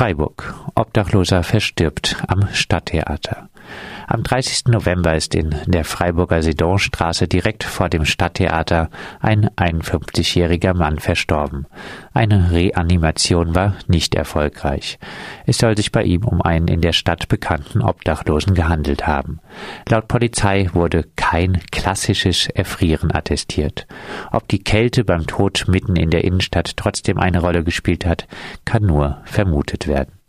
Freiburg. Obdachloser verstirbt am Stadttheater. Am 30. November ist in der Freiburger Sedonstraße direkt vor dem Stadttheater ein 51-jähriger Mann verstorben. Eine Reanimation war nicht erfolgreich. Es soll sich bei ihm um einen in der Stadt bekannten Obdachlosen gehandelt haben. Laut Polizei wurde kein klassisches Erfrieren attestiert. Ob die Kälte beim Tod mitten in der Innenstadt trotzdem eine Rolle gespielt hat, kann nur vermutet werden.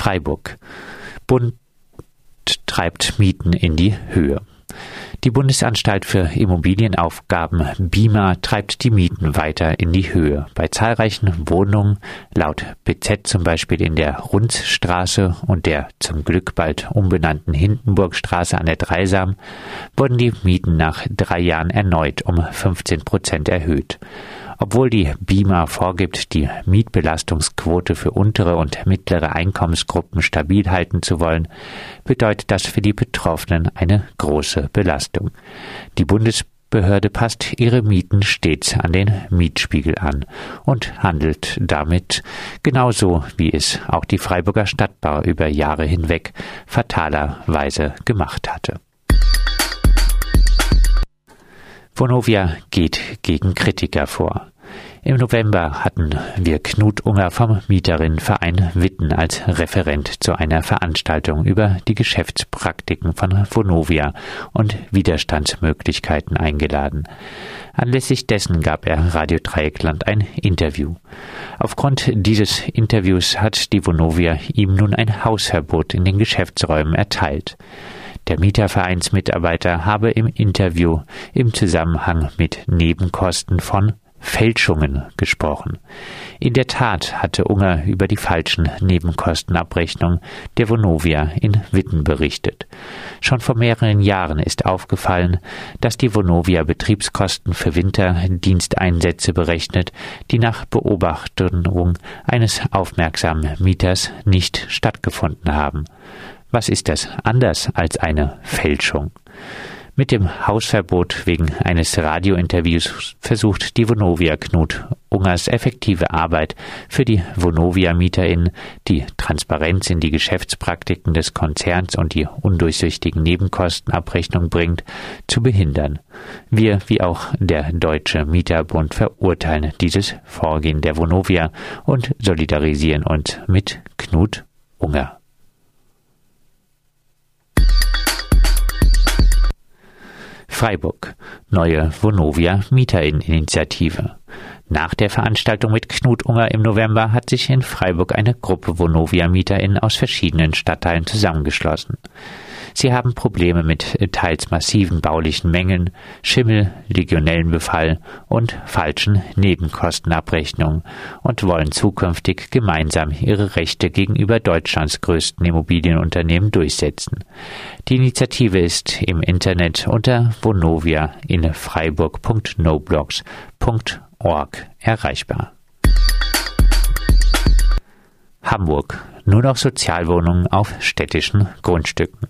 Freiburg. Bund treibt Mieten in die Höhe. Die Bundesanstalt für Immobilienaufgaben BIMA treibt die Mieten weiter in die Höhe. Bei zahlreichen Wohnungen, laut BZ zum Beispiel in der Runzstraße und der zum Glück bald umbenannten Hindenburgstraße an der Dreisam, wurden die Mieten nach drei Jahren erneut um 15 Prozent erhöht. Obwohl die BIMA vorgibt, die Mietbelastungsquote für untere und mittlere Einkommensgruppen stabil halten zu wollen, bedeutet das für die Betroffenen eine große Belastung. Die Bundesbehörde passt ihre Mieten stets an den Mietspiegel an und handelt damit genauso, wie es auch die Freiburger Stadtbau über Jahre hinweg fatalerweise gemacht hatte. Vonovia geht gegen Kritiker vor. Im November hatten wir Knut Unger vom Mieterinnenverein Witten als Referent zu einer Veranstaltung über die Geschäftspraktiken von Vonovia und Widerstandsmöglichkeiten eingeladen. Anlässlich dessen gab er Radio Dreieckland ein Interview. Aufgrund dieses Interviews hat die Vonovia ihm nun ein Hausverbot in den Geschäftsräumen erteilt. Der Mietervereinsmitarbeiter habe im Interview im Zusammenhang mit Nebenkosten von Fälschungen gesprochen. In der Tat hatte Unger über die falschen Nebenkostenabrechnung der Vonovia in Witten berichtet. Schon vor mehreren Jahren ist aufgefallen, dass die Vonovia Betriebskosten für Winterdiensteinsätze berechnet, die nach Beobachtung eines aufmerksamen Mieters nicht stattgefunden haben. Was ist das anders als eine Fälschung? Mit dem Hausverbot wegen eines Radiointerviews versucht die Vonovia Knut Ungers effektive Arbeit für die Vonovia-MieterInnen, die Transparenz in die Geschäftspraktiken des Konzerns und die undurchsichtigen Nebenkostenabrechnung bringt, zu behindern. Wir, wie auch der Deutsche Mieterbund, verurteilen dieses Vorgehen der Vonovia und solidarisieren uns mit Knut Unger. Freiburg. Neue Vonovia Mieterinitiative. Nach der Veranstaltung mit Knut Unger im November hat sich in Freiburg eine Gruppe Vonovia MieterInnen aus verschiedenen Stadtteilen zusammengeschlossen. Sie haben Probleme mit teils massiven baulichen Mängeln, Schimmel, Legionellenbefall und falschen Nebenkostenabrechnungen und wollen zukünftig gemeinsam ihre Rechte gegenüber Deutschlands größten Immobilienunternehmen durchsetzen. Die Initiative ist im Internet unter vonovia in freiburg.noblogs.org erreichbar. Hamburg. Nur noch Sozialwohnungen auf städtischen Grundstücken.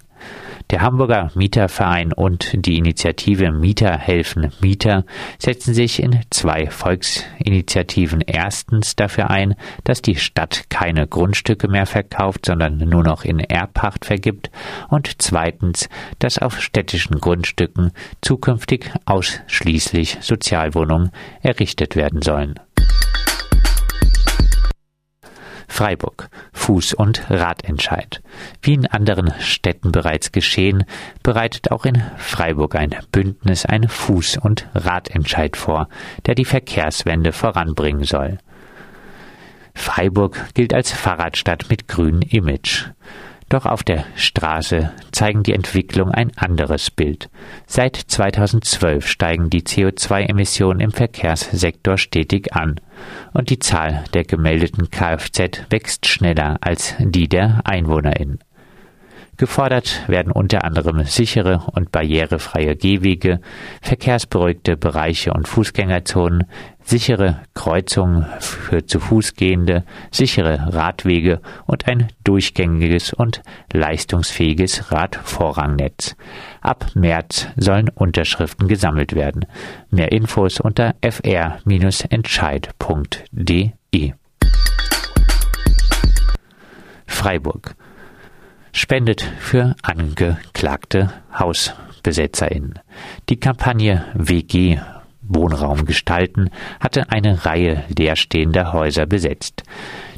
Der Hamburger Mieterverein und die Initiative Mieter helfen Mieter setzen sich in zwei Volksinitiativen erstens dafür ein, dass die Stadt keine Grundstücke mehr verkauft, sondern nur noch in Erbpacht vergibt und zweitens, dass auf städtischen Grundstücken zukünftig ausschließlich Sozialwohnungen errichtet werden sollen. Freiburg. Fuß- und Radentscheid. Wie in anderen Städten bereits geschehen, bereitet auch in Freiburg ein Bündnis einen Fuß- und Radentscheid vor, der die Verkehrswende voranbringen soll. Freiburg gilt als Fahrradstadt mit grünem Image. Doch auf der Straße zeigen die Entwicklung ein anderes Bild. Seit 2012 steigen die CO2-Emissionen im Verkehrssektor stetig an und die Zahl der gemeldeten Kfz wächst schneller als die der EinwohnerInnen. Gefordert werden unter anderem sichere und barrierefreie Gehwege, verkehrsberuhigte Bereiche und Fußgängerzonen, sichere Kreuzungen für zu Fußgehende, sichere Radwege und ein durchgängiges und leistungsfähiges Radvorrangnetz. Ab März sollen Unterschriften gesammelt werden. Mehr Infos unter fr-entscheid.de Freiburg. Spendet für angeklagte HausbesetzerInnen. Die Kampagne WG Wohnraum gestalten hatte eine Reihe leerstehender Häuser besetzt.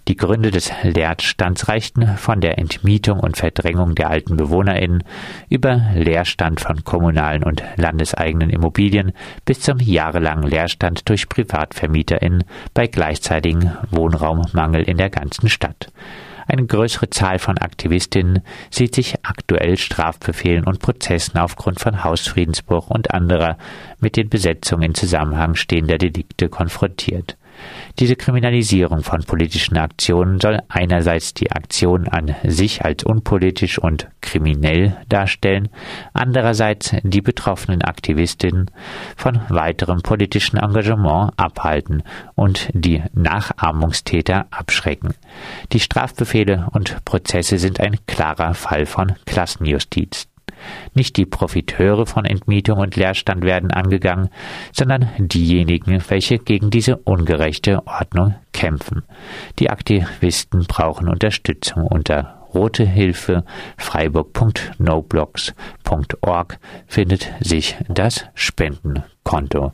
Die Gründe des Leerstands reichten von der Entmietung und Verdrängung der alten BewohnerInnen über Leerstand von kommunalen und landeseigenen Immobilien bis zum jahrelangen Leerstand durch PrivatvermieterInnen bei gleichzeitigem Wohnraummangel in der ganzen Stadt. Eine größere Zahl von Aktivistinnen sieht sich aktuell Strafbefehlen und Prozessen aufgrund von Hausfriedensbruch und anderer mit den Besetzungen in Zusammenhang stehender Delikte konfrontiert. Diese Kriminalisierung von politischen Aktionen soll einerseits die Aktion an sich als unpolitisch und kriminell darstellen, andererseits die betroffenen Aktivistinnen von weiterem politischen Engagement abhalten und die Nachahmungstäter abschrecken. Die Strafbefehle und Prozesse sind ein klarer Fall von Klassenjustiz. Nicht die Profiteure von Entmietung und Leerstand werden angegangen, sondern diejenigen, welche gegen diese ungerechte Ordnung kämpfen. Die Aktivisten brauchen Unterstützung unter Rote Hilfe freiburg.noblogs.org findet sich das Spendenkonto.